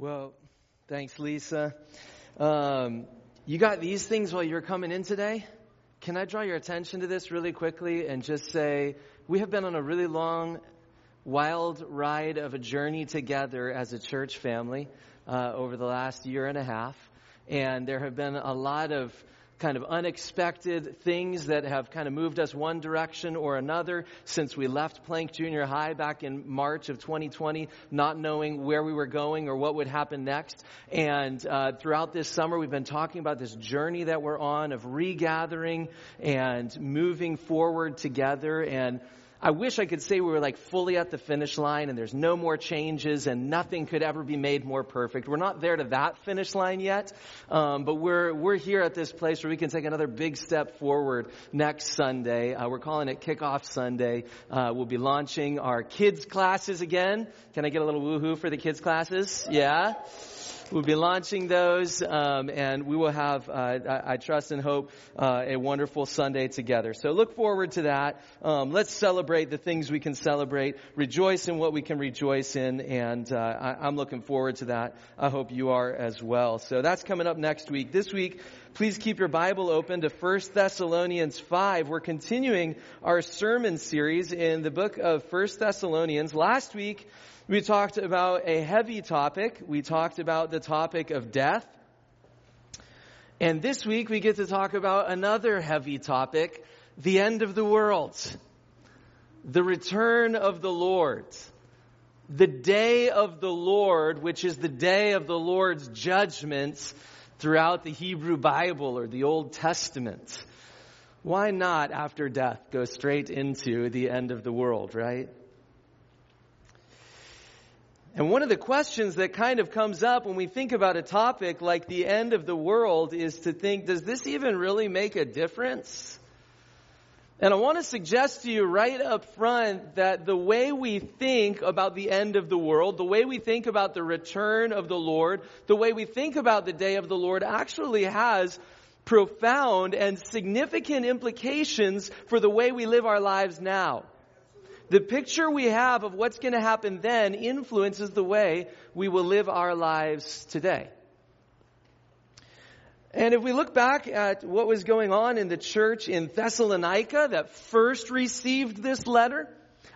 Well, thanks, Lisa. Um, you got these things while you're coming in today? Can I draw your attention to this really quickly and just say we have been on a really long, wild ride of a journey together as a church family uh, over the last year and a half. And there have been a lot of kind of unexpected things that have kind of moved us one direction or another since we left Plank Junior High back in March of 2020, not knowing where we were going or what would happen next. And uh, throughout this summer, we've been talking about this journey that we're on of regathering and moving forward together. And I wish I could say we were like fully at the finish line and there's no more changes and nothing could ever be made more perfect. We're not there to that finish line yet, um, but we're we're here at this place where we can take another big step forward next Sunday. Uh, we're calling it Kickoff Sunday. Uh, we'll be launching our kids classes again. Can I get a little woohoo for the kids classes? Yeah. We'll be launching those, um, and we will have, uh, I, I, trust and hope, uh, a wonderful Sunday together. So look forward to that. Um, let's celebrate the things we can celebrate, rejoice in what we can rejoice in, and uh, I, I'm looking forward to that. I hope you are as well. So that's coming up next week. This week, please keep your Bible open to 1 Thessalonians 5. We're continuing our sermon series in the book of 1 Thessalonians. Last week, we talked about a heavy topic. We talked about the topic of death. And this week we get to talk about another heavy topic, the end of the world. The return of the Lord. The day of the Lord, which is the day of the Lord's judgments throughout the Hebrew Bible or the Old Testament. Why not, after death, go straight into the end of the world, right? And one of the questions that kind of comes up when we think about a topic like the end of the world is to think, does this even really make a difference? And I want to suggest to you right up front that the way we think about the end of the world, the way we think about the return of the Lord, the way we think about the day of the Lord actually has profound and significant implications for the way we live our lives now. The picture we have of what's going to happen then influences the way we will live our lives today. And if we look back at what was going on in the church in Thessalonica that first received this letter,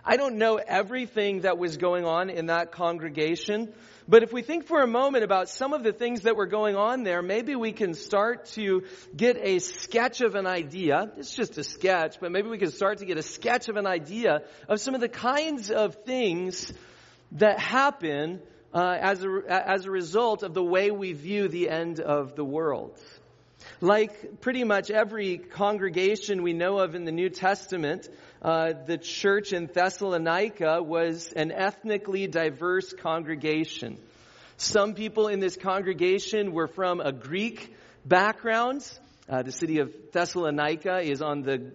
I don't know everything that was going on in that congregation, but if we think for a moment about some of the things that were going on there, maybe we can start to get a sketch of an idea. It's just a sketch, but maybe we can start to get a sketch of an idea of some of the kinds of things that happen uh, as, a, as a result of the way we view the end of the world. Like pretty much every congregation we know of in the New Testament, uh, the church in Thessalonica was an ethnically diverse congregation. Some people in this congregation were from a Greek background. Uh, the city of Thessalonica is on the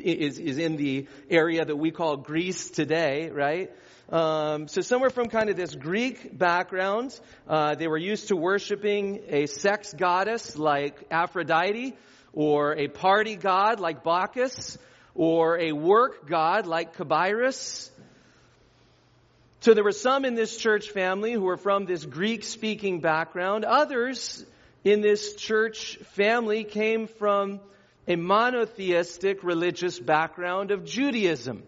is is in the area that we call Greece today, right? Um, so somewhere from kind of this Greek background. Uh, they were used to worshiping a sex goddess like Aphrodite, or a party god like Bacchus, or a work god like Cabirus. So there were some in this church family who were from this Greek speaking background. Others in this church family came from a monotheistic religious background of Judaism.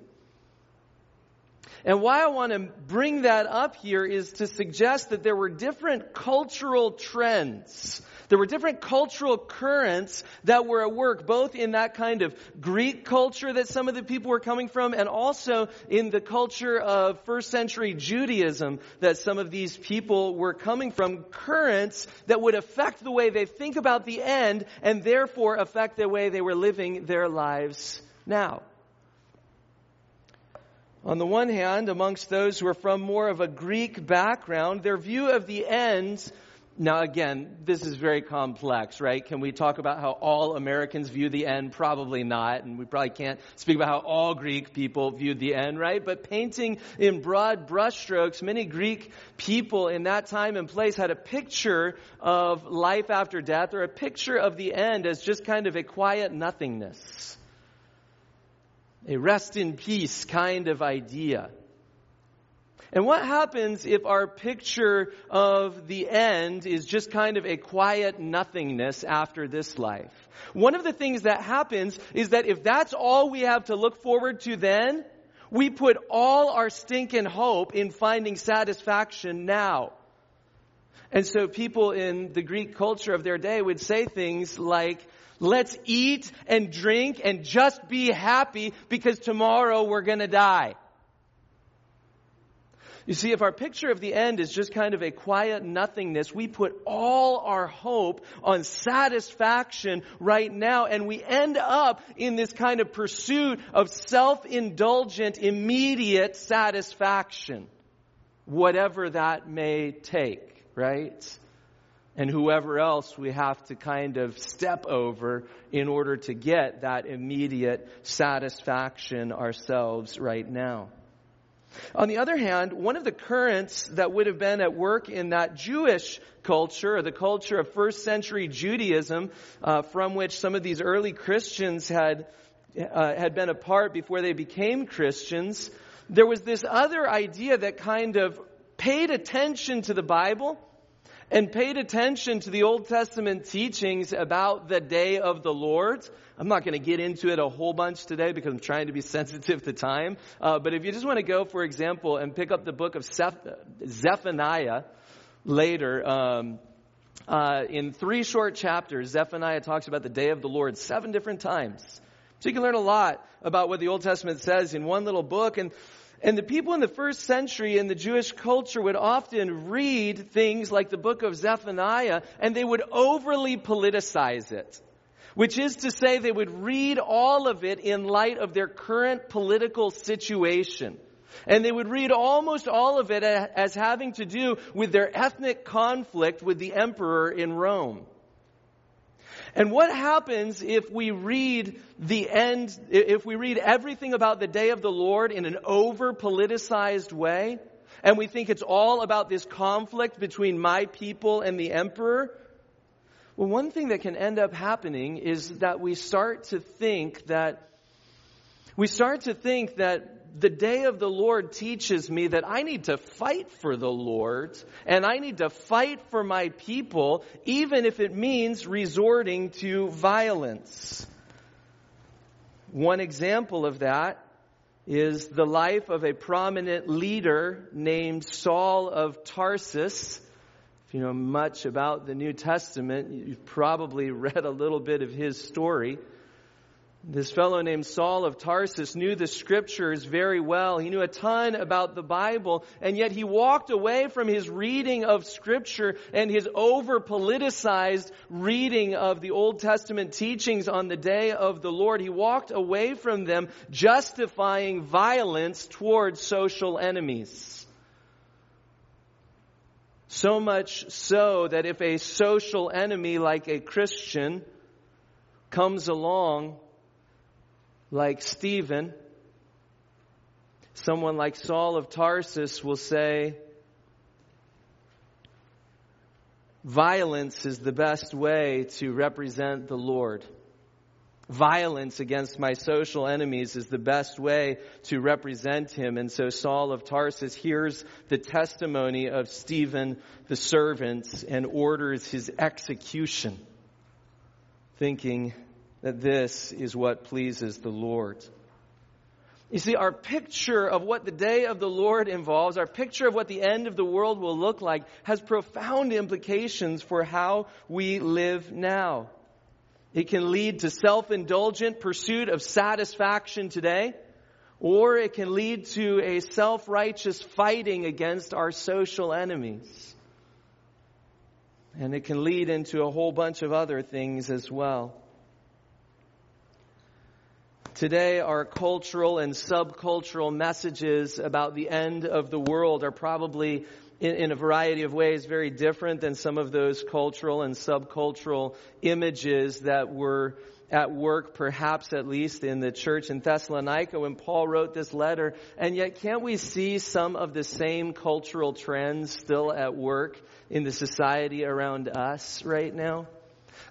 And why I want to bring that up here is to suggest that there were different cultural trends there were different cultural currents that were at work, both in that kind of Greek culture that some of the people were coming from, and also in the culture of first century Judaism that some of these people were coming from, currents that would affect the way they think about the end, and therefore affect the way they were living their lives now. On the one hand, amongst those who are from more of a Greek background, their view of the end now, again, this is very complex, right? Can we talk about how all Americans view the end? Probably not. And we probably can't speak about how all Greek people viewed the end, right? But painting in broad brushstrokes, many Greek people in that time and place had a picture of life after death or a picture of the end as just kind of a quiet nothingness. A rest in peace kind of idea. And what happens if our picture of the end is just kind of a quiet nothingness after this life? One of the things that happens is that if that's all we have to look forward to then, we put all our stinking hope in finding satisfaction now. And so people in the Greek culture of their day would say things like, let's eat and drink and just be happy because tomorrow we're gonna die. You see, if our picture of the end is just kind of a quiet nothingness, we put all our hope on satisfaction right now, and we end up in this kind of pursuit of self-indulgent, immediate satisfaction, whatever that may take, right? And whoever else we have to kind of step over in order to get that immediate satisfaction ourselves right now. On the other hand, one of the currents that would have been at work in that Jewish culture, or the culture of first century Judaism, uh, from which some of these early Christians had, uh, had been a part before they became Christians, there was this other idea that kind of paid attention to the Bible and paid attention to the Old Testament teachings about the day of the Lord. I'm not going to get into it a whole bunch today because I'm trying to be sensitive to time. Uh, but if you just want to go, for example, and pick up the book of Zephaniah later, um, uh, in three short chapters, Zephaniah talks about the day of the Lord seven different times. So you can learn a lot about what the Old Testament says in one little book. And and the people in the first century in the Jewish culture would often read things like the book of Zephaniah and they would overly politicize it. Which is to say they would read all of it in light of their current political situation. And they would read almost all of it as having to do with their ethnic conflict with the emperor in Rome. And what happens if we read the end, if we read everything about the day of the Lord in an over politicized way, and we think it's all about this conflict between my people and the emperor? Well, one thing that can end up happening is that we start to think that we start to think that the day of the Lord teaches me that I need to fight for the Lord and I need to fight for my people, even if it means resorting to violence. One example of that is the life of a prominent leader named Saul of Tarsus. If you know much about the New Testament, you've probably read a little bit of his story. This fellow named Saul of Tarsus knew the scriptures very well. He knew a ton about the Bible, and yet he walked away from his reading of scripture and his over politicized reading of the Old Testament teachings on the day of the Lord. He walked away from them justifying violence towards social enemies. So much so that if a social enemy like a Christian comes along, like Stephen, someone like Saul of Tarsus will say, violence is the best way to represent the Lord. Violence against my social enemies is the best way to represent him. And so Saul of Tarsus hears the testimony of Stephen the servant and orders his execution, thinking, that this is what pleases the Lord. You see, our picture of what the day of the Lord involves, our picture of what the end of the world will look like, has profound implications for how we live now. It can lead to self-indulgent pursuit of satisfaction today, or it can lead to a self-righteous fighting against our social enemies. And it can lead into a whole bunch of other things as well. Today, our cultural and subcultural messages about the end of the world are probably in, in, a variety of ways very different than some of those cultural and subcultural images that were at work, perhaps at least in the church in Thessalonica when Paul wrote this letter. And yet, can't we see some of the same cultural trends still at work in the society around us right now?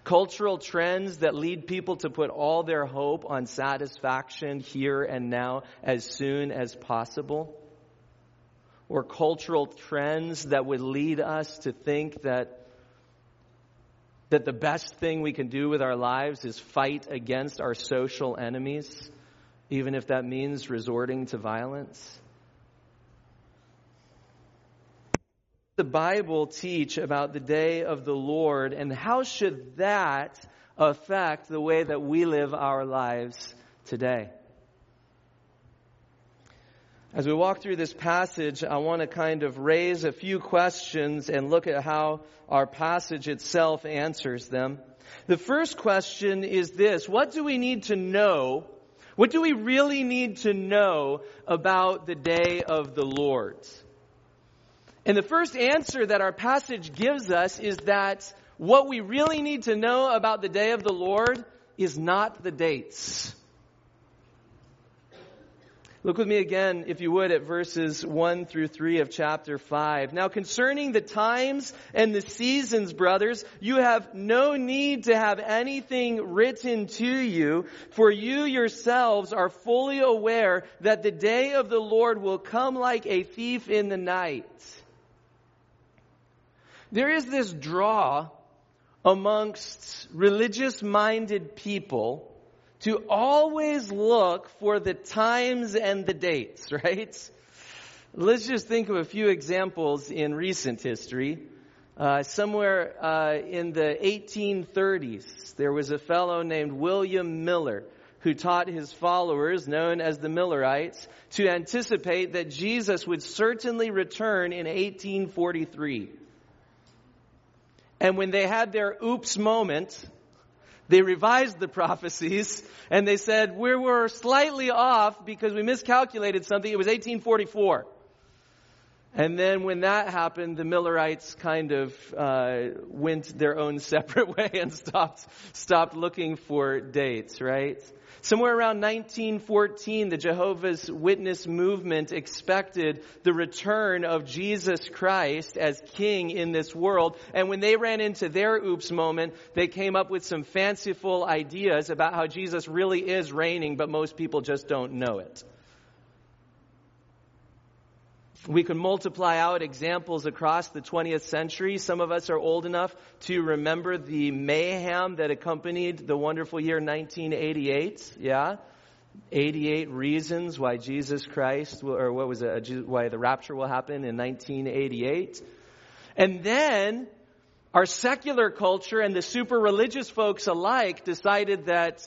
Cultural trends that lead people to put all their hope on satisfaction here and now as soon as possible. or cultural trends that would lead us to think that, that the best thing we can do with our lives is fight against our social enemies, even if that means resorting to violence? The Bible teach about the day of the Lord, and how should that affect the way that we live our lives today? As we walk through this passage, I want to kind of raise a few questions and look at how our passage itself answers them. The first question is this What do we need to know? What do we really need to know about the day of the Lord? And the first answer that our passage gives us is that what we really need to know about the day of the Lord is not the dates. Look with me again, if you would, at verses 1 through 3 of chapter 5. Now concerning the times and the seasons, brothers, you have no need to have anything written to you, for you yourselves are fully aware that the day of the Lord will come like a thief in the night. There is this draw amongst religious minded people to always look for the times and the dates, right? Let's just think of a few examples in recent history. Uh, somewhere uh, in the 1830s, there was a fellow named William Miller who taught his followers, known as the Millerites, to anticipate that Jesus would certainly return in 1843. And when they had their oops moment, they revised the prophecies and they said, we were slightly off because we miscalculated something. It was 1844. And then when that happened, the Millerites kind of uh, went their own separate way and stopped stopped looking for dates, right? Somewhere around 1914, the Jehovah's Witness movement expected the return of Jesus Christ as king in this world. And when they ran into their oops moment, they came up with some fanciful ideas about how Jesus really is reigning, but most people just don't know it. We can multiply out examples across the 20th century. Some of us are old enough to remember the mayhem that accompanied the wonderful year 1988. Yeah? 88 reasons why Jesus Christ, or what was it, why the rapture will happen in 1988. And then our secular culture and the super religious folks alike decided that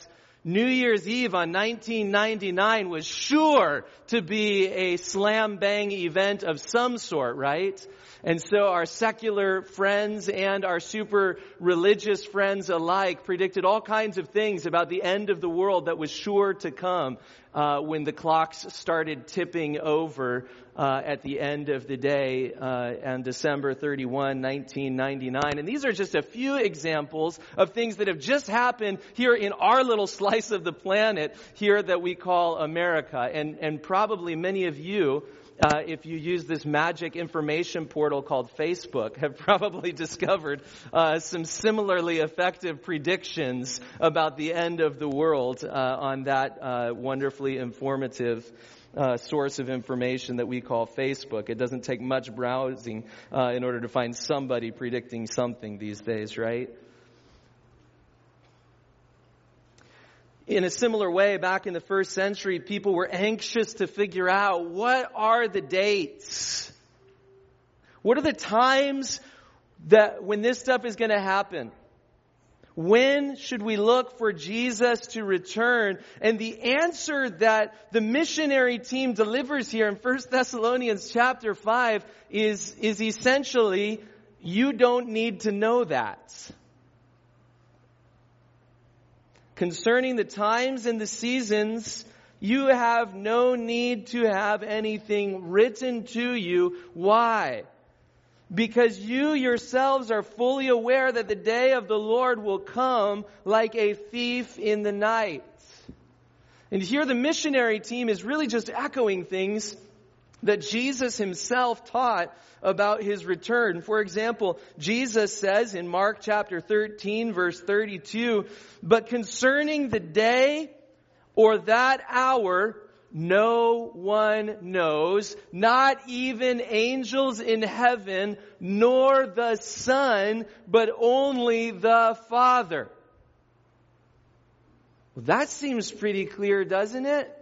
New Year's Eve on 1999 was sure to be a slam bang event of some sort, right? And so our secular friends and our super religious friends alike predicted all kinds of things about the end of the world that was sure to come uh, when the clocks started tipping over uh, at the end of the day uh, on December 31, 1999. And these are just a few examples of things that have just happened here in our little slice of the planet here that we call America. And, and probably many of you uh, if you use this magic information portal called Facebook, have probably discovered uh, some similarly effective predictions about the end of the world uh, on that uh, wonderfully informative uh, source of information that we call Facebook. It doesn't take much browsing uh, in order to find somebody predicting something these days, right? In a similar way, back in the first century, people were anxious to figure out what are the dates? What are the times that when this stuff is going to happen? When should we look for Jesus to return? And the answer that the missionary team delivers here in 1 Thessalonians chapter 5 is, is essentially, you don't need to know that. Concerning the times and the seasons, you have no need to have anything written to you. Why? Because you yourselves are fully aware that the day of the Lord will come like a thief in the night. And here the missionary team is really just echoing things that Jesus himself taught about his return. For example, Jesus says in Mark chapter 13 verse 32, but concerning the day or that hour, no one knows, not even angels in heaven, nor the Son, but only the Father. Well, that seems pretty clear, doesn't it?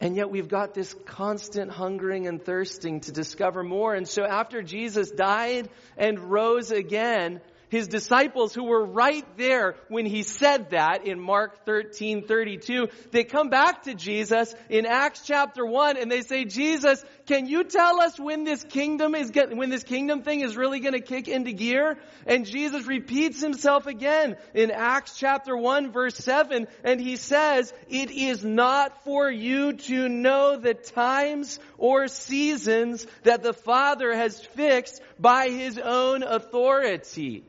And yet we've got this constant hungering and thirsting to discover more. And so after Jesus died and rose again, his disciples who were right there when he said that in Mark 13, 32, they come back to Jesus in Acts chapter 1 and they say, Jesus, can you tell us when this kingdom is get, when this kingdom thing is really going to kick into gear? And Jesus repeats himself again in Acts chapter 1 verse 7 and he says, it is not for you to know the times or seasons that the Father has fixed by his own authority.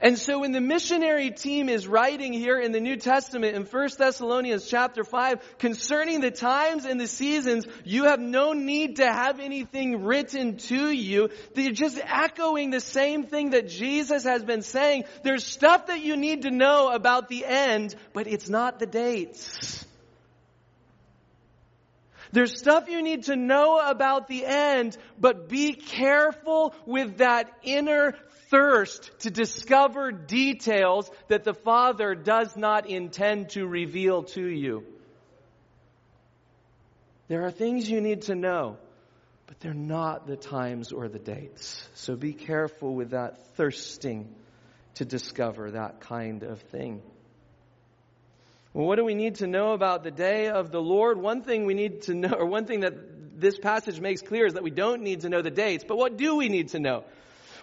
And so when the missionary team is writing here in the New Testament in 1 Thessalonians chapter 5 concerning the times and the seasons, you have no need to have anything written to you. They're just echoing the same thing that Jesus has been saying. There's stuff that you need to know about the end, but it's not the dates. There's stuff you need to know about the end, but be careful with that inner thirst to discover details that the Father does not intend to reveal to you. There are things you need to know, but they're not the times or the dates. So be careful with that thirsting to discover that kind of thing. What do we need to know about the day of the Lord? One thing we need to know, or one thing that this passage makes clear is that we don't need to know the dates, but what do we need to know?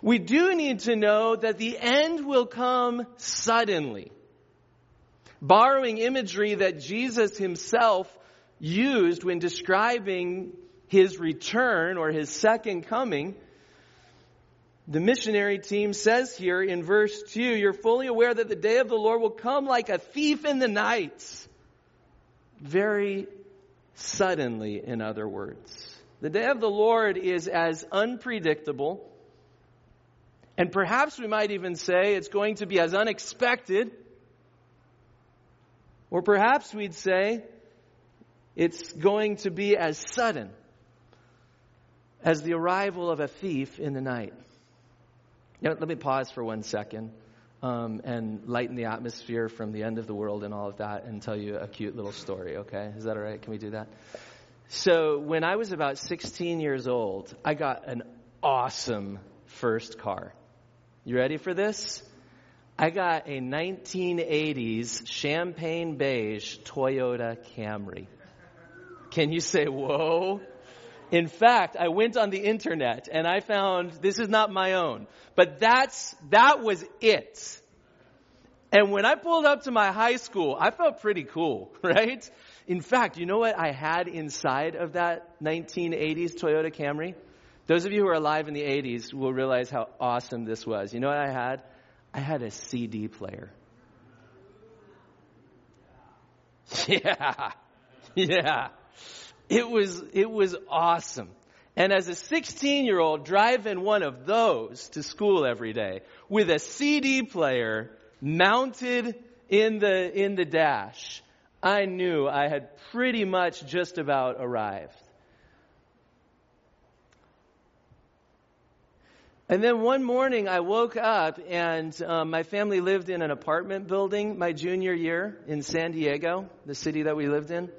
we do need to know that the end will come suddenly. Borrowing imagery that Jesus himself used when describing his return or his second coming, the missionary team says here in verse 2, you're fully aware that the day of the Lord will come like a thief in the night. Very suddenly, in other words. The day of the Lord is as unpredictable and perhaps we might even say it's going to be as unexpected. Or perhaps we'd say it's going to be as sudden as the arrival of a thief in the night. Now, let me pause for one second um, and lighten the atmosphere from the end of the world and all of that and tell you a cute little story, okay? Is that all right? Can we do that? So, when I was about 16 years old, I got an awesome first car. You ready for this? I got a 1980s champagne beige Toyota Camry. Can you say, whoa? In fact, I went on the internet and I found this is not my own, but that's, that was it. And when I pulled up to my high school, I felt pretty cool, right? In fact, you know what I had inside of that 1980s Toyota Camry? Those of you who are alive in the 80s will realize how awesome this was. You know what I had? I had a CD player. Yeah. Yeah. It was, it was awesome. And as a 16 year old driving one of those to school every day with a CD player mounted in the, in the dash, I knew I had pretty much just about arrived. And then one morning I woke up and um, my family lived in an apartment building my junior year in San Diego, the city that we lived in.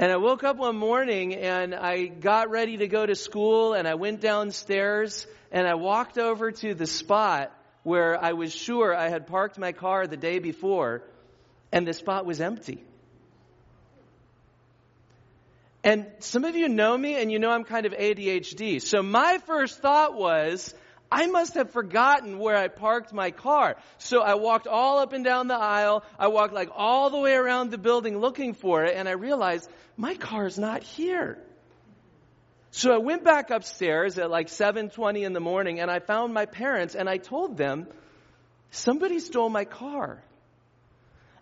And I woke up one morning and I got ready to go to school and I went downstairs and I walked over to the spot where I was sure I had parked my car the day before and the spot was empty. And some of you know me and you know I'm kind of ADHD. So my first thought was, I must have forgotten where I parked my car. So I walked all up and down the aisle. I walked like all the way around the building looking for it and I realized my car is not here. So I went back upstairs at like 7:20 in the morning and I found my parents and I told them somebody stole my car.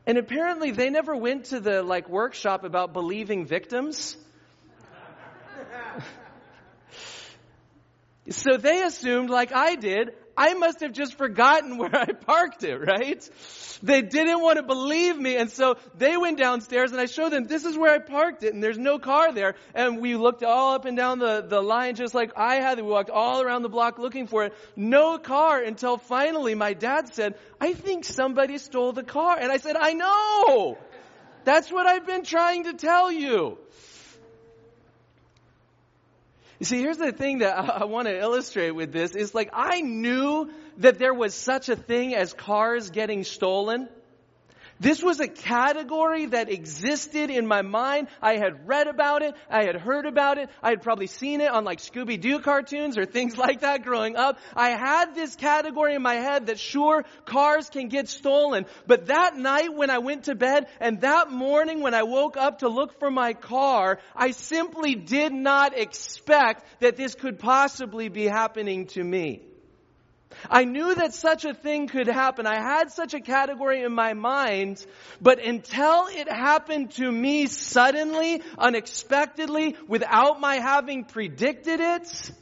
And apparently they never went to the like workshop about believing victims. So they assumed, like I did, I must have just forgotten where I parked it, right? They didn't want to believe me, and so they went downstairs and I showed them, this is where I parked it, and there's no car there. And we looked all up and down the, the line just like I had. We walked all around the block looking for it. No car until finally my dad said, I think somebody stole the car. And I said, I know! That's what I've been trying to tell you. You see, here's the thing that I, I want to illustrate with this is like I knew that there was such a thing as cars getting stolen. This was a category that existed in my mind. I had read about it. I had heard about it. I had probably seen it on like Scooby-Doo cartoons or things like that growing up. I had this category in my head that sure, cars can get stolen. But that night when I went to bed and that morning when I woke up to look for my car, I simply did not expect that this could possibly be happening to me. I knew that such a thing could happen. I had such a category in my mind, but until it happened to me suddenly, unexpectedly, without my having predicted it,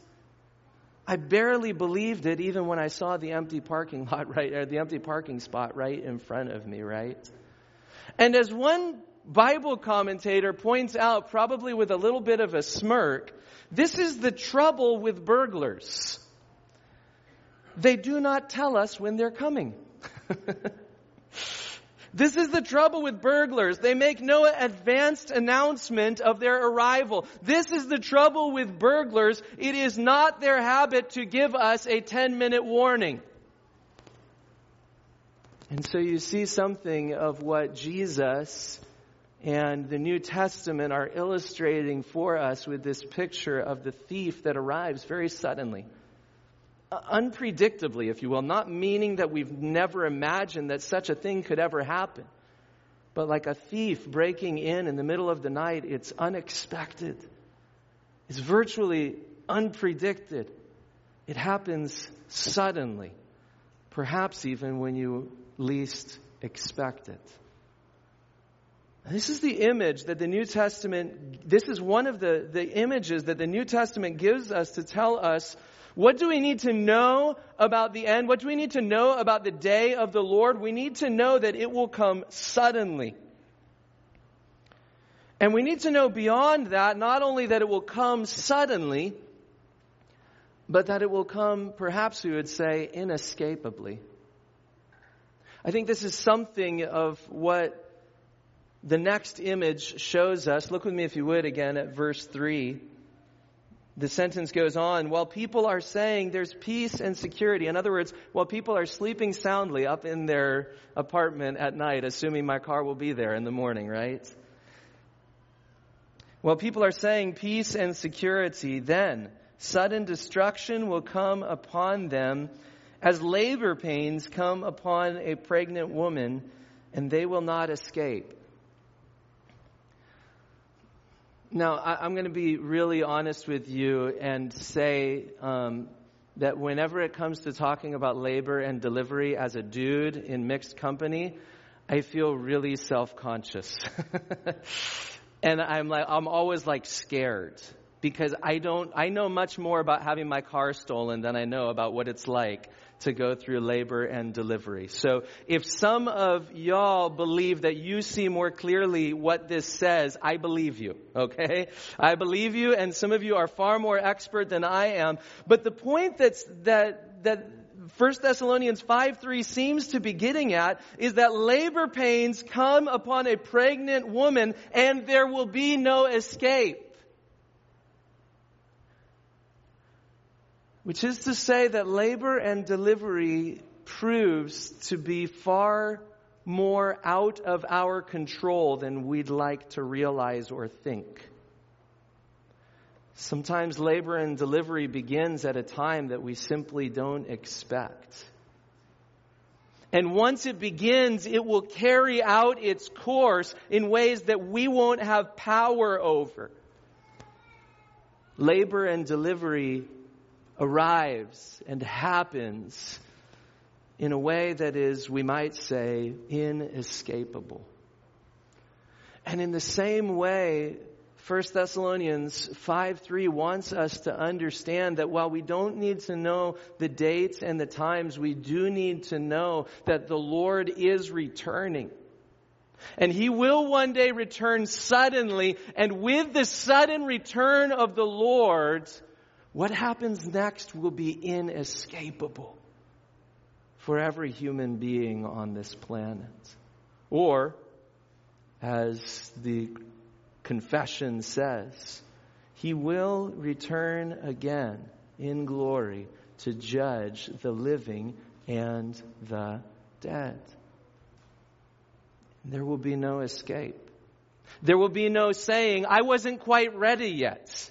I barely believed it even when I saw the empty parking lot right, or the empty parking spot right in front of me, right? And as one Bible commentator points out, probably with a little bit of a smirk, this is the trouble with burglars. They do not tell us when they're coming. This is the trouble with burglars. They make no advanced announcement of their arrival. This is the trouble with burglars. It is not their habit to give us a 10 minute warning. And so you see something of what Jesus and the New Testament are illustrating for us with this picture of the thief that arrives very suddenly unpredictably, if you will, not meaning that we've never imagined that such a thing could ever happen. But like a thief breaking in in the middle of the night, it's unexpected. It's virtually unpredicted. It happens suddenly, perhaps even when you least expect it. This is the image that the New Testament, this is one of the, the images that the New Testament gives us to tell us what do we need to know about the end? What do we need to know about the day of the Lord? We need to know that it will come suddenly. And we need to know beyond that, not only that it will come suddenly, but that it will come, perhaps we would say, inescapably. I think this is something of what the next image shows us. Look with me, if you would, again at verse 3. The sentence goes on, while people are saying there's peace and security. In other words, while people are sleeping soundly up in their apartment at night, assuming my car will be there in the morning, right? While people are saying peace and security, then sudden destruction will come upon them as labor pains come upon a pregnant woman, and they will not escape. Now, I, am going to be really honest with you and say um, that whenever it comes to talking about labor and delivery as a dude in mixed company, I feel really self conscious. and I'm like, I'm always like scared because I don't, I know much more about having my car stolen than I know about what it's like to go through labor and delivery. So if some of y'all believe that you see more clearly what this says, I believe you, okay? I believe you and some of you are far more expert than I am. But the point that's, that, that 1 Thessalonians 5 3 seems to be getting at is that labor pains come upon a pregnant woman and there will be no escape. Which is to say that labor and delivery proves to be far more out of our control than we'd like to realize or think. Sometimes labor and delivery begins at a time that we simply don't expect. And once it begins, it will carry out its course in ways that we won't have power over. Labor and delivery arrives and happens in a way that is, we might say, inescapable. And in the same way, 1 Thessalonians 5 3 wants us to understand that while we don't need to know the dates and the times, we do need to know that the Lord is returning. And he will one day return suddenly. And with the sudden return of the Lord, what happens next will be inescapable for every human being on this planet. Or, as the confession says, he will return again in glory to judge the living and the dead. There will be no escape. There will be no saying, I wasn't quite ready yet.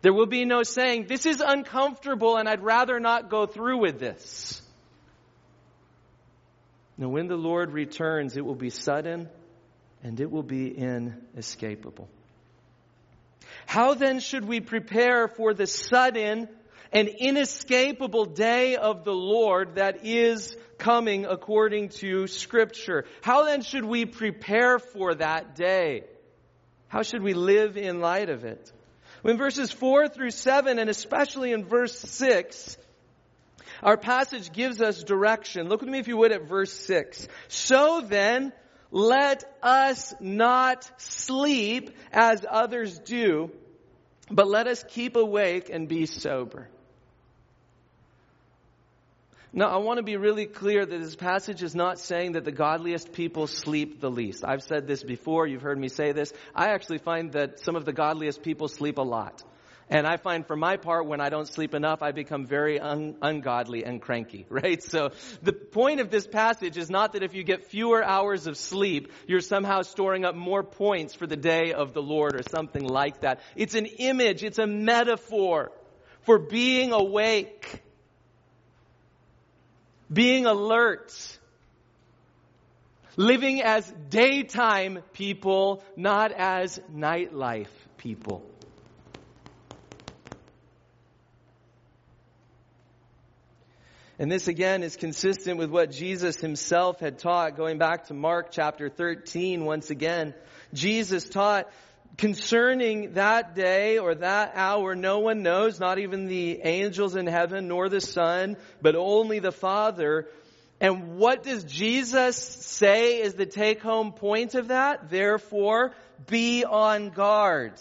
There will be no saying, this is uncomfortable and I'd rather not go through with this. Now, when the Lord returns, it will be sudden and it will be inescapable. How then should we prepare for the sudden and inescapable day of the Lord that is coming according to Scripture? How then should we prepare for that day? How should we live in light of it? In verses 4 through 7, and especially in verse 6, our passage gives us direction. Look with me, if you would, at verse 6. So then, let us not sleep as others do, but let us keep awake and be sober. Now, I want to be really clear that this passage is not saying that the godliest people sleep the least. I've said this before, you've heard me say this. I actually find that some of the godliest people sleep a lot. And I find for my part, when I don't sleep enough, I become very un- ungodly and cranky, right? So the point of this passage is not that if you get fewer hours of sleep, you're somehow storing up more points for the day of the Lord or something like that. It's an image, it's a metaphor for being awake, being alert, living as daytime people, not as nightlife people. And this again is consistent with what Jesus himself had taught, going back to Mark chapter 13 once again. Jesus taught concerning that day or that hour, no one knows, not even the angels in heaven, nor the Son, but only the Father. And what does Jesus say is the take home point of that? Therefore, be on guard.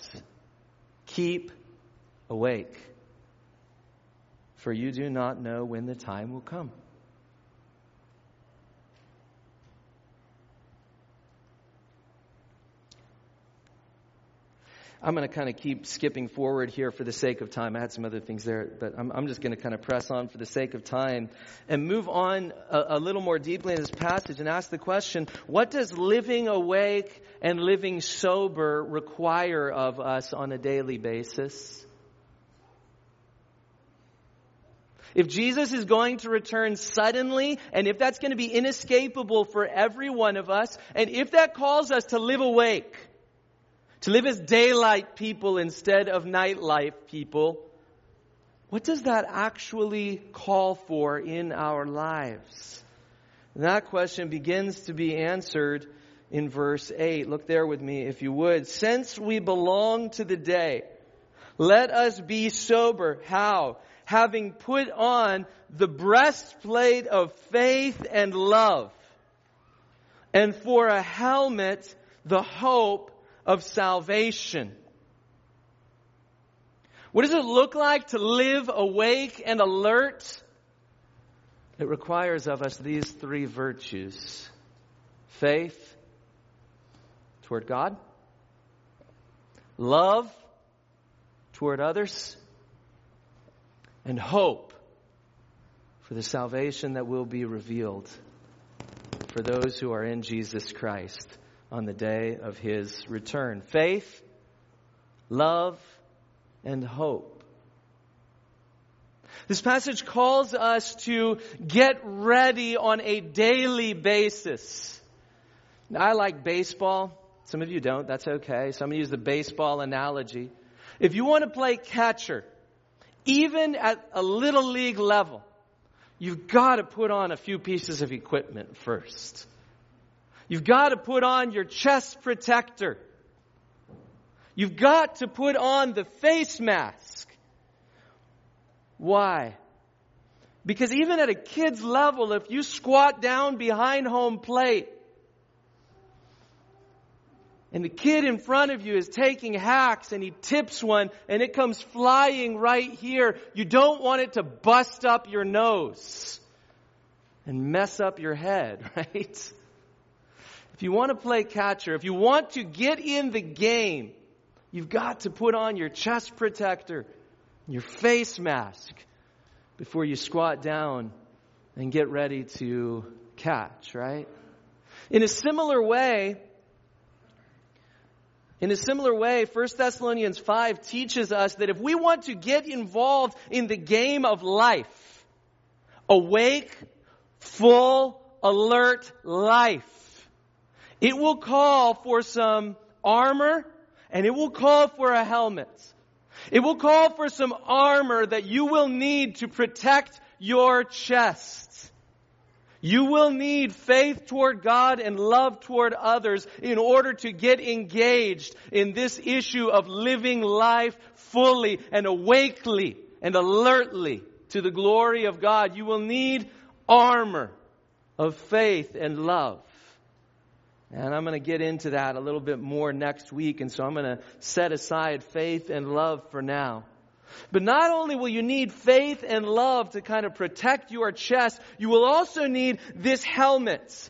Keep awake for you do not know when the time will come. I'm going to kind of keep skipping forward here for the sake of time. I had some other things there, but I'm, I'm just going to kind of press on for the sake of time and move on a, a little more deeply in this passage and ask the question what does living awake and living sober require of us on a daily basis? If Jesus is going to return suddenly, and if that's going to be inescapable for every one of us, and if that calls us to live awake, to live as daylight people instead of nightlife people, what does that actually call for in our lives? And that question begins to be answered in verse 8. Look there with me if you would. Since we belong to the day, let us be sober. How? having put on the breastplate of faith and love, and for a helmet, the hope of salvation. What does it look like to live awake and alert? It requires of us these three virtues faith toward God, love toward others, and hope for the salvation that will be revealed for those who are in Jesus Christ on the day of his return. Faith, love, and hope. This passage calls us to get ready on a daily basis. Now, I like baseball. Some of you don't. That's okay. Some of you use the baseball analogy. If you want to play catcher, even at a little league level, you've got to put on a few pieces of equipment first. You've got to put on your chest protector. You've got to put on the face mask. Why? Because even at a kid's level, if you squat down behind home plate, and the kid in front of you is taking hacks and he tips one and it comes flying right here. You don't want it to bust up your nose and mess up your head, right? If you want to play catcher, if you want to get in the game, you've got to put on your chest protector, your face mask before you squat down and get ready to catch, right? In a similar way, in a similar way, 1 Thessalonians 5 teaches us that if we want to get involved in the game of life, awake, full, alert life, it will call for some armor and it will call for a helmet. It will call for some armor that you will need to protect your chest. You will need faith toward God and love toward others in order to get engaged in this issue of living life fully and awakely and alertly to the glory of God. You will need armor of faith and love. And I'm going to get into that a little bit more next week, and so I'm going to set aside faith and love for now. But not only will you need faith and love to kind of protect your chest, you will also need this helmet.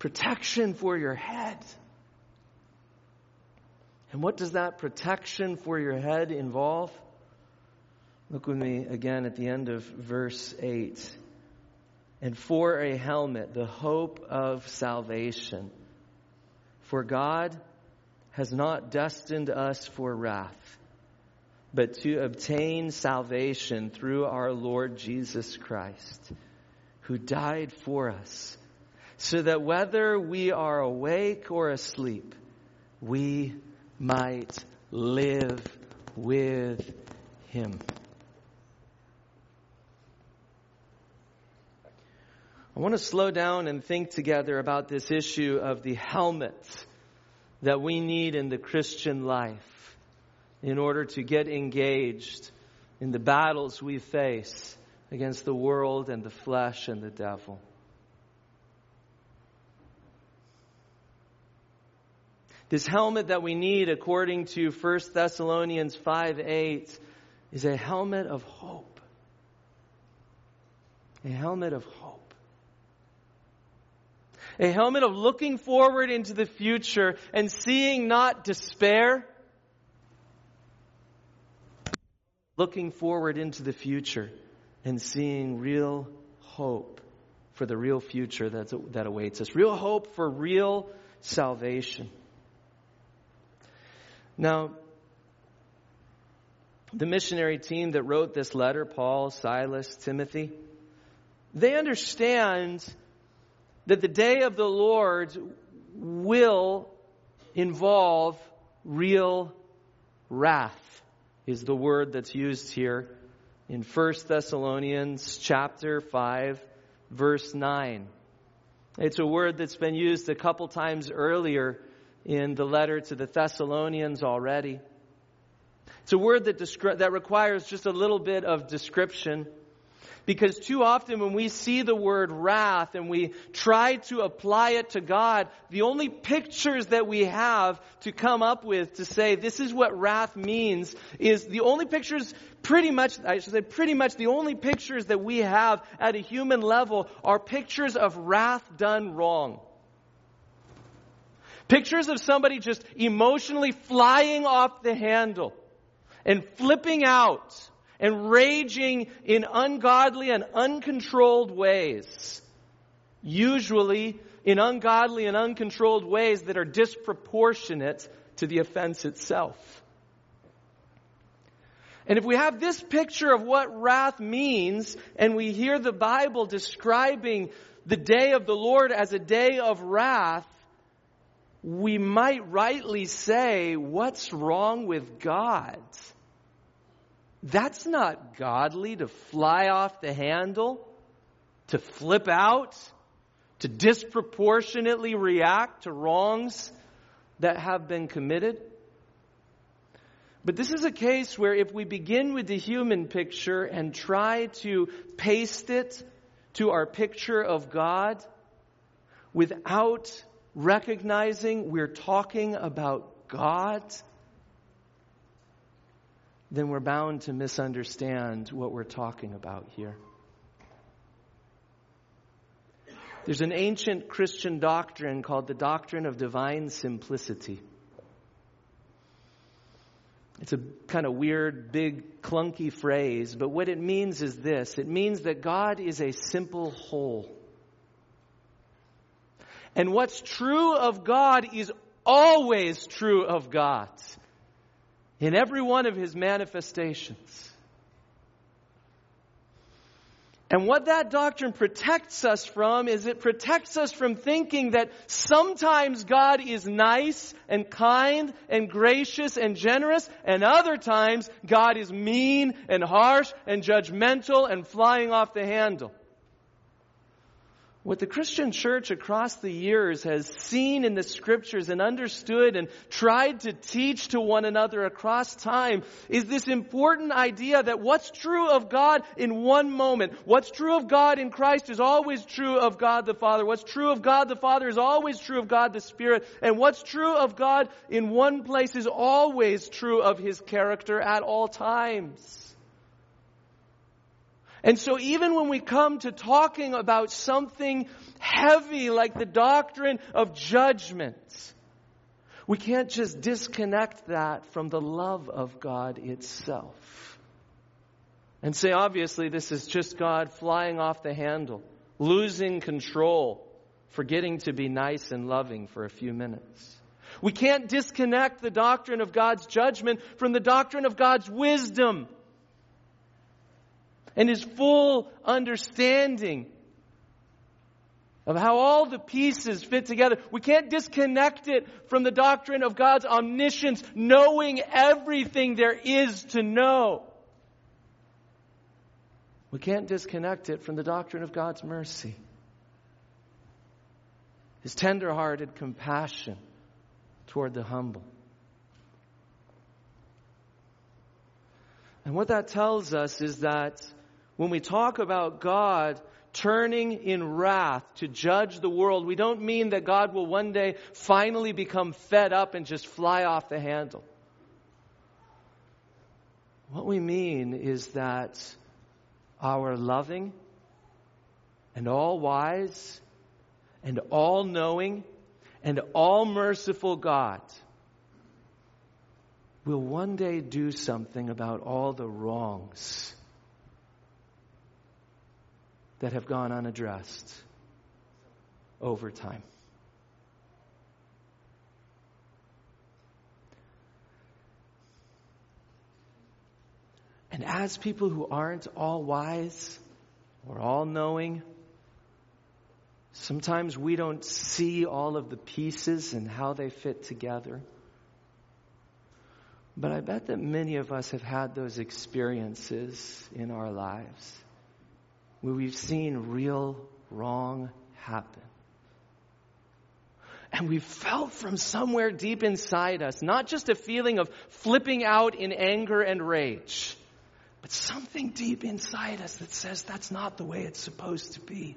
Protection for your head. And what does that protection for your head involve? Look with me again at the end of verse 8. And for a helmet, the hope of salvation. For God has not destined us for wrath but to obtain salvation through our Lord Jesus Christ, who died for us, so that whether we are awake or asleep, we might live with Him. I want to slow down and think together about this issue of the helmet that we need in the Christian life in order to get engaged in the battles we face against the world and the flesh and the devil. This helmet that we need, according to 1 Thessalonians 5 8, is a helmet of hope. A helmet of hope. A helmet of looking forward into the future and seeing not despair, looking forward into the future and seeing real hope for the real future that's, that awaits us, real hope for real salvation. Now, the missionary team that wrote this letter, Paul, Silas, Timothy, they understand that the day of the Lord will involve real wrath is the word that's used here in 1 Thessalonians chapter 5 verse 9. It's a word that's been used a couple times earlier in the letter to the Thessalonians already. It's a word that, descri- that requires just a little bit of description. Because too often when we see the word wrath and we try to apply it to God, the only pictures that we have to come up with to say this is what wrath means is the only pictures pretty much, I should say pretty much the only pictures that we have at a human level are pictures of wrath done wrong. Pictures of somebody just emotionally flying off the handle and flipping out and raging in ungodly and uncontrolled ways. Usually in ungodly and uncontrolled ways that are disproportionate to the offense itself. And if we have this picture of what wrath means, and we hear the Bible describing the day of the Lord as a day of wrath, we might rightly say, what's wrong with God? That's not godly to fly off the handle, to flip out, to disproportionately react to wrongs that have been committed. But this is a case where if we begin with the human picture and try to paste it to our picture of God without recognizing we're talking about God, then we're bound to misunderstand what we're talking about here. There's an ancient Christian doctrine called the doctrine of divine simplicity. It's a kind of weird, big, clunky phrase, but what it means is this it means that God is a simple whole. And what's true of God is always true of God in every one of his manifestations. And what that doctrine protects us from is it protects us from thinking that sometimes God is nice and kind and gracious and generous, and other times God is mean and harsh and judgmental and flying off the handle. What the Christian church across the years has seen in the scriptures and understood and tried to teach to one another across time is this important idea that what's true of God in one moment, what's true of God in Christ is always true of God the Father. What's true of God the Father is always true of God the Spirit. And what's true of God in one place is always true of His character at all times. And so even when we come to talking about something heavy like the doctrine of judgment, we can't just disconnect that from the love of God itself. And say, obviously, this is just God flying off the handle, losing control, forgetting to be nice and loving for a few minutes. We can't disconnect the doctrine of God's judgment from the doctrine of God's wisdom and his full understanding of how all the pieces fit together. We can't disconnect it from the doctrine of God's omniscience, knowing everything there is to know. We can't disconnect it from the doctrine of God's mercy, His tender-hearted compassion toward the humble. And what that tells us is that when we talk about God turning in wrath to judge the world, we don't mean that God will one day finally become fed up and just fly off the handle. What we mean is that our loving and all wise and all knowing and all merciful God will one day do something about all the wrongs that have gone unaddressed over time. And as people who aren't all wise or all knowing, sometimes we don't see all of the pieces and how they fit together. But I bet that many of us have had those experiences in our lives where we've seen real wrong happen. And we felt from somewhere deep inside us, not just a feeling of flipping out in anger and rage, but something deep inside us that says that's not the way it's supposed to be.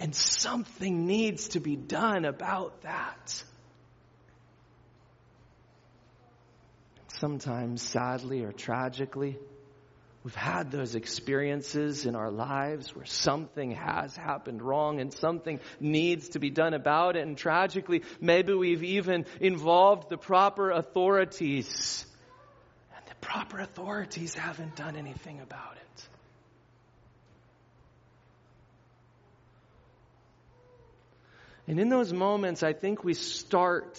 And something needs to be done about that. Sometimes, sadly or tragically, We've had those experiences in our lives where something has happened wrong and something needs to be done about it. And tragically, maybe we've even involved the proper authorities. And the proper authorities haven't done anything about it. And in those moments, I think we start,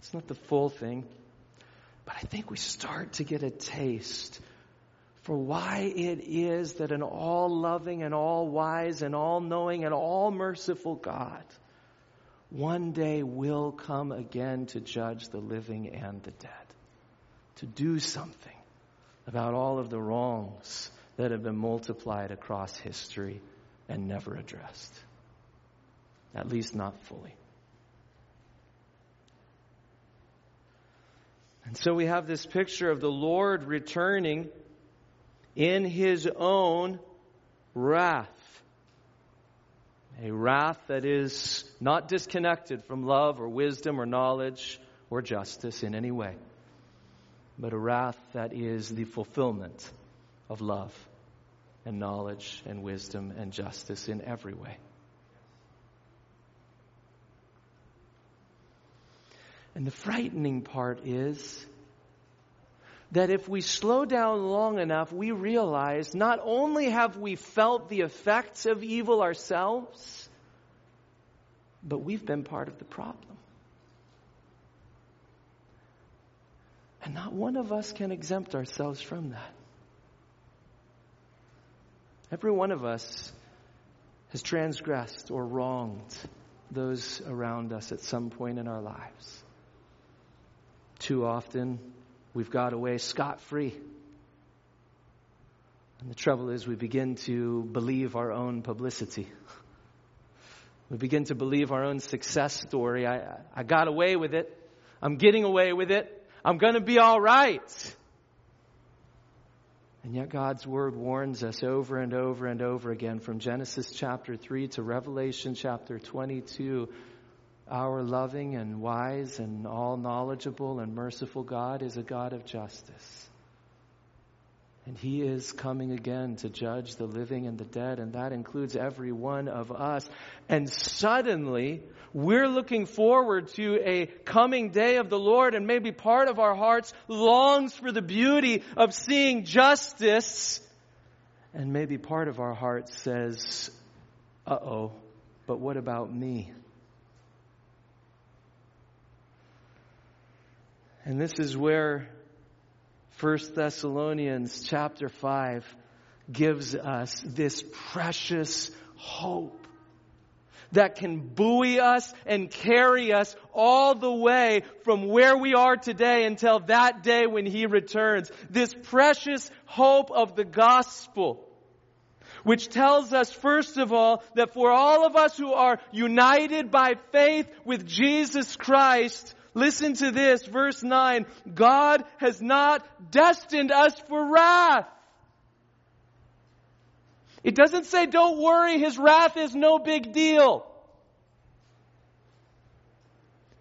it's not the full thing, but I think we start to get a taste for why it is that an all loving and all wise and all knowing and all merciful God one day will come again to judge the living and the dead, to do something about all of the wrongs that have been multiplied across history and never addressed, at least not fully. And so we have this picture of the Lord returning in his own wrath. A wrath that is not disconnected from love or wisdom or knowledge or justice in any way, but a wrath that is the fulfillment of love and knowledge and wisdom and justice in every way. And the frightening part is that if we slow down long enough, we realize not only have we felt the effects of evil ourselves, but we've been part of the problem. And not one of us can exempt ourselves from that. Every one of us has transgressed or wronged those around us at some point in our lives. Too often, we've got away scot free. And the trouble is, we begin to believe our own publicity. We begin to believe our own success story. I, I got away with it. I'm getting away with it. I'm going to be all right. And yet God's word warns us over and over and over again from Genesis chapter 3 to Revelation chapter 22 our loving and wise and all knowledgeable and merciful God is a God of justice. And He is coming again to judge the living and the dead, and that includes every one of us. And suddenly, we're looking forward to a coming day of the Lord, and maybe part of our hearts longs for the beauty of seeing justice. And maybe part of our heart says, uh oh, but what about me? And this is where 1 Thessalonians chapter 5 gives us this precious hope that can buoy us and carry us all the way from where we are today until that day when He returns. This precious hope of the gospel, which tells us, first of all, that for all of us who are united by faith with Jesus Christ, Listen to this, verse 9. God has not destined us for wrath. It doesn't say, don't worry, his wrath is no big deal.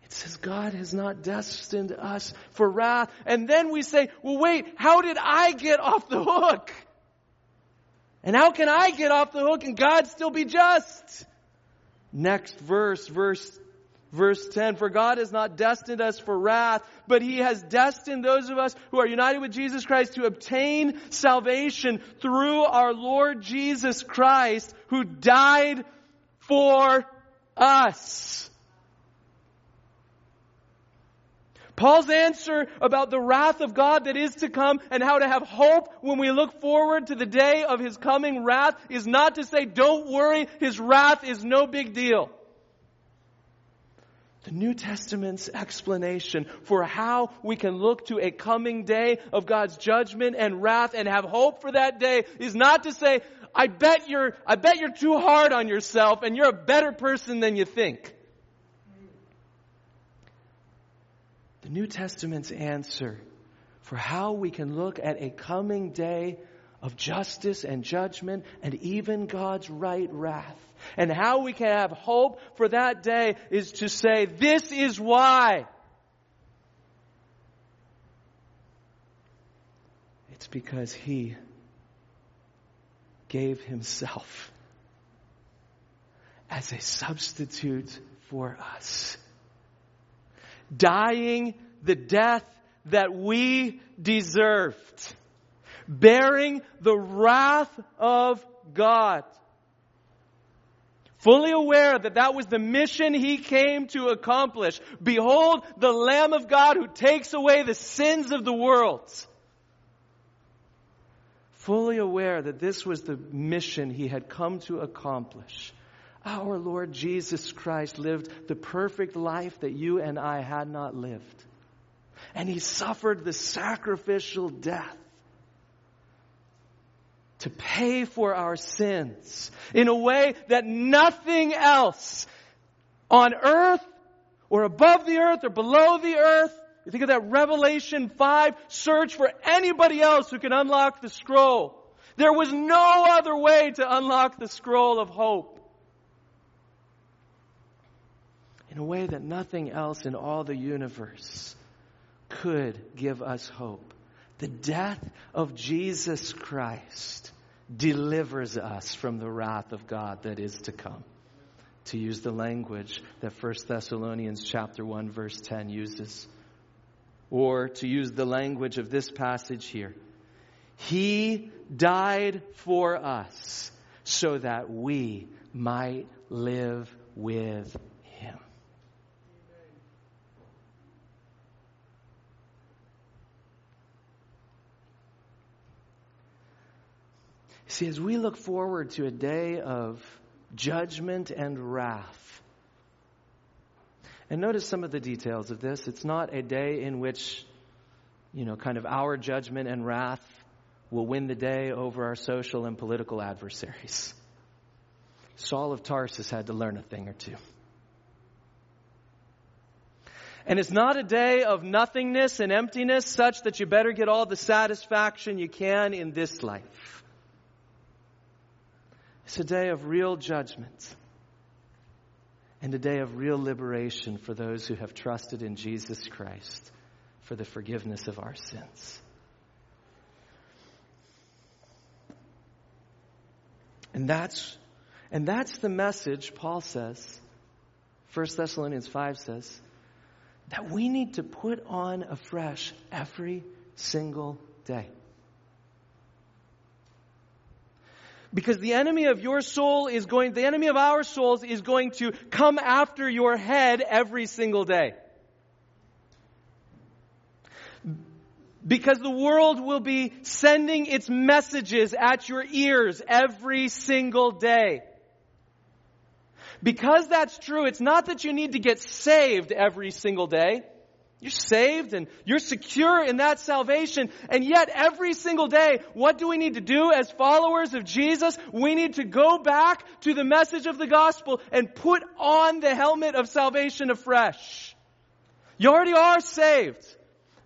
It says God has not destined us for wrath. And then we say, well, wait, how did I get off the hook? And how can I get off the hook and God still be just? Next verse, verse Verse 10, for God has not destined us for wrath, but He has destined those of us who are united with Jesus Christ to obtain salvation through our Lord Jesus Christ, who died for us. Paul's answer about the wrath of God that is to come and how to have hope when we look forward to the day of His coming wrath is not to say, don't worry, His wrath is no big deal. The New Testament's explanation for how we can look to a coming day of God's judgment and wrath and have hope for that day is not to say, I bet you're, I bet you're too hard on yourself and you're a better person than you think. The New Testament's answer for how we can look at a coming day of justice and judgment and even God's right wrath. And how we can have hope for that day is to say, this is why. It's because He gave Himself as a substitute for us. Dying the death that we deserved bearing the wrath of God. Fully aware that that was the mission he came to accomplish. Behold the Lamb of God who takes away the sins of the world. Fully aware that this was the mission he had come to accomplish. Our Lord Jesus Christ lived the perfect life that you and I had not lived. And he suffered the sacrificial death to pay for our sins in a way that nothing else on earth or above the earth or below the earth You think of that Revelation 5 search for anybody else who can unlock the scroll. There was no other way to unlock the scroll of hope. In a way that nothing else in all the universe could give us hope. The death of Jesus Christ delivers us from the wrath of God that is to come. To use the language that 1 Thessalonians chapter 1 verse 10 uses. Or to use the language of this passage here. He died for us so that we might live with him. See, as we look forward to a day of judgment and wrath, and notice some of the details of this. It's not a day in which, you know, kind of our judgment and wrath will win the day over our social and political adversaries. Saul of Tarsus had to learn a thing or two. And it's not a day of nothingness and emptiness such that you better get all the satisfaction you can in this life. It's a day of real judgment and a day of real liberation for those who have trusted in Jesus Christ for the forgiveness of our sins. And that's, and that's the message, Paul says, 1 Thessalonians 5 says, that we need to put on afresh every single day. Because the enemy of your soul is going, the enemy of our souls is going to come after your head every single day. Because the world will be sending its messages at your ears every single day. Because that's true, it's not that you need to get saved every single day. You're saved and you're secure in that salvation. And yet every single day, what do we need to do as followers of Jesus? We need to go back to the message of the gospel and put on the helmet of salvation afresh. You already are saved.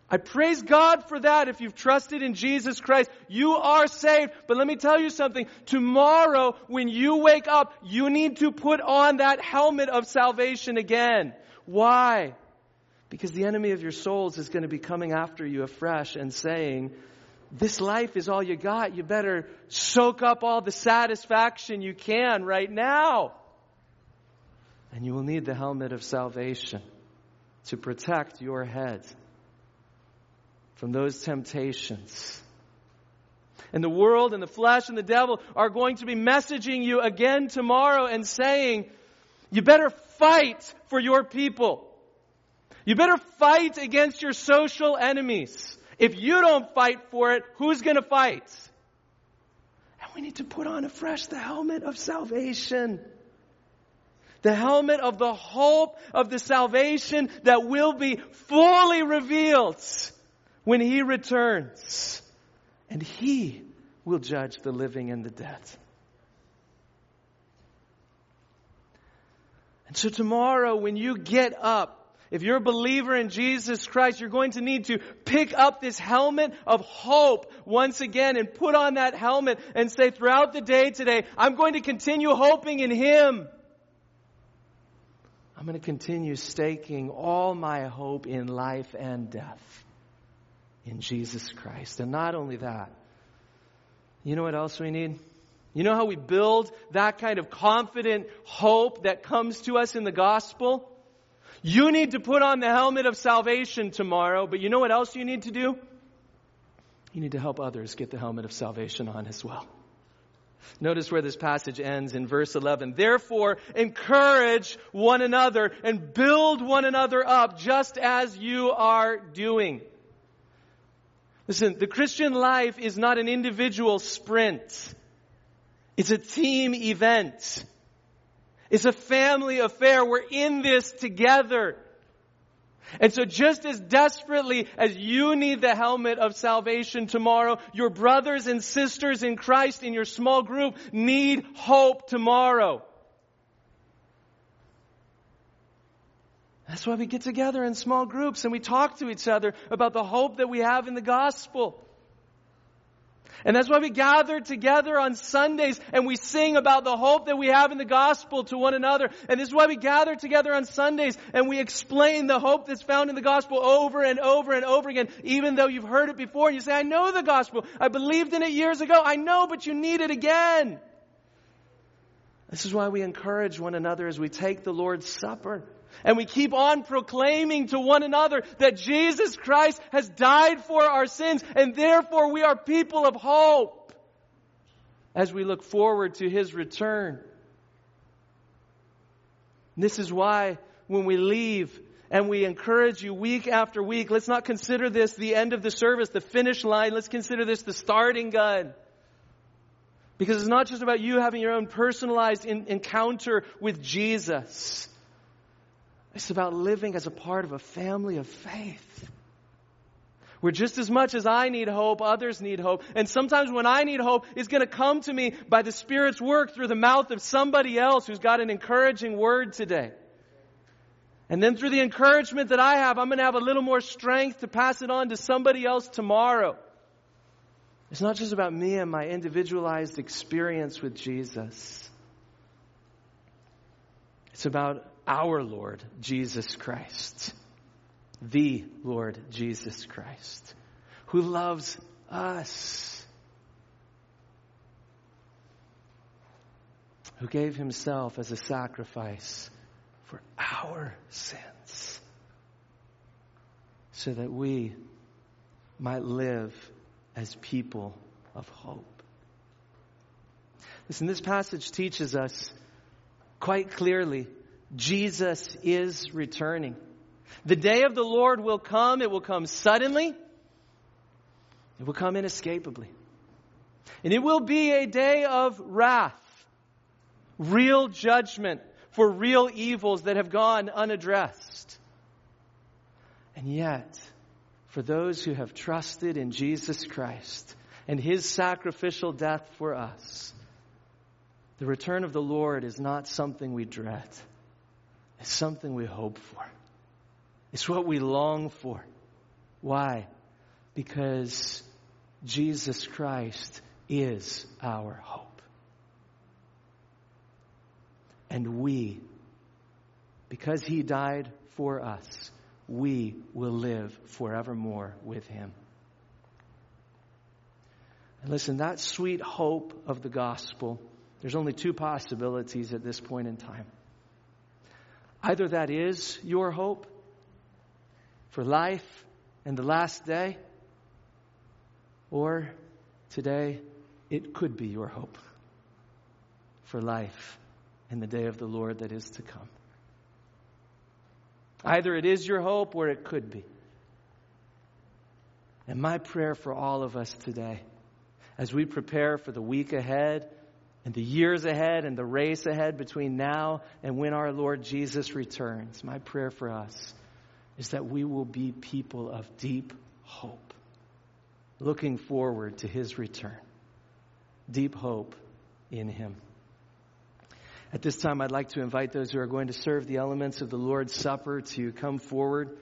I praise God for that. If you've trusted in Jesus Christ, you are saved. But let me tell you something. Tomorrow, when you wake up, you need to put on that helmet of salvation again. Why? Because the enemy of your souls is going to be coming after you afresh and saying, this life is all you got. You better soak up all the satisfaction you can right now. And you will need the helmet of salvation to protect your head from those temptations. And the world and the flesh and the devil are going to be messaging you again tomorrow and saying, you better fight for your people. You better fight against your social enemies. If you don't fight for it, who's going to fight? And we need to put on afresh the helmet of salvation. The helmet of the hope of the salvation that will be fully revealed when He returns. And He will judge the living and the dead. And so tomorrow when you get up, if you're a believer in Jesus Christ, you're going to need to pick up this helmet of hope once again and put on that helmet and say throughout the day today, I'm going to continue hoping in Him. I'm going to continue staking all my hope in life and death in Jesus Christ. And not only that, you know what else we need? You know how we build that kind of confident hope that comes to us in the gospel? You need to put on the helmet of salvation tomorrow, but you know what else you need to do? You need to help others get the helmet of salvation on as well. Notice where this passage ends in verse 11. Therefore, encourage one another and build one another up just as you are doing. Listen, the Christian life is not an individual sprint. It's a team event. It's a family affair. We're in this together. And so just as desperately as you need the helmet of salvation tomorrow, your brothers and sisters in Christ in your small group need hope tomorrow. That's why we get together in small groups and we talk to each other about the hope that we have in the gospel. And that's why we gather together on Sundays and we sing about the hope that we have in the gospel to one another. And this is why we gather together on Sundays and we explain the hope that's found in the gospel over and over and over again, even though you've heard it before. And you say, I know the gospel. I believed in it years ago. I know, but you need it again. This is why we encourage one another as we take the Lord's Supper. And we keep on proclaiming to one another that Jesus Christ has died for our sins and therefore we are people of hope as we look forward to His return. This is why when we leave and we encourage you week after week, let's not consider this the end of the service, the finish line. Let's consider this the starting gun. Because it's not just about you having your own personalized in- encounter with Jesus. It's about living as a part of a family of faith. Where just as much as I need hope, others need hope. And sometimes when I need hope, it's going to come to me by the Spirit's work through the mouth of somebody else who's got an encouraging word today. And then through the encouragement that I have, I'm going to have a little more strength to pass it on to somebody else tomorrow. It's not just about me and my individualized experience with Jesus. It's about our Lord Jesus Christ, the Lord Jesus Christ, who loves us, who gave himself as a sacrifice for our sins, so that we might live as people of hope. Listen, this passage teaches us quite clearly Jesus is returning. The day of the Lord will come. It will come suddenly. It will come inescapably. And it will be a day of wrath, real judgment for real evils that have gone unaddressed. And yet, for those who have trusted in Jesus Christ and his sacrificial death for us, the return of the Lord is not something we dread. It's something we hope for. It's what we long for. Why? Because Jesus Christ is our hope. And we, because He died for us, we will live forevermore with Him. And listen, that sweet hope of the gospel, there's only two possibilities at this point in time. Either that is your hope for life and the last day, or today it could be your hope for life and the day of the Lord that is to come. Either it is your hope or it could be. And my prayer for all of us today, as we prepare for the week ahead, and the years ahead and the race ahead between now and when our Lord Jesus returns, my prayer for us is that we will be people of deep hope, looking forward to his return. Deep hope in him. At this time, I'd like to invite those who are going to serve the elements of the Lord's Supper to come forward.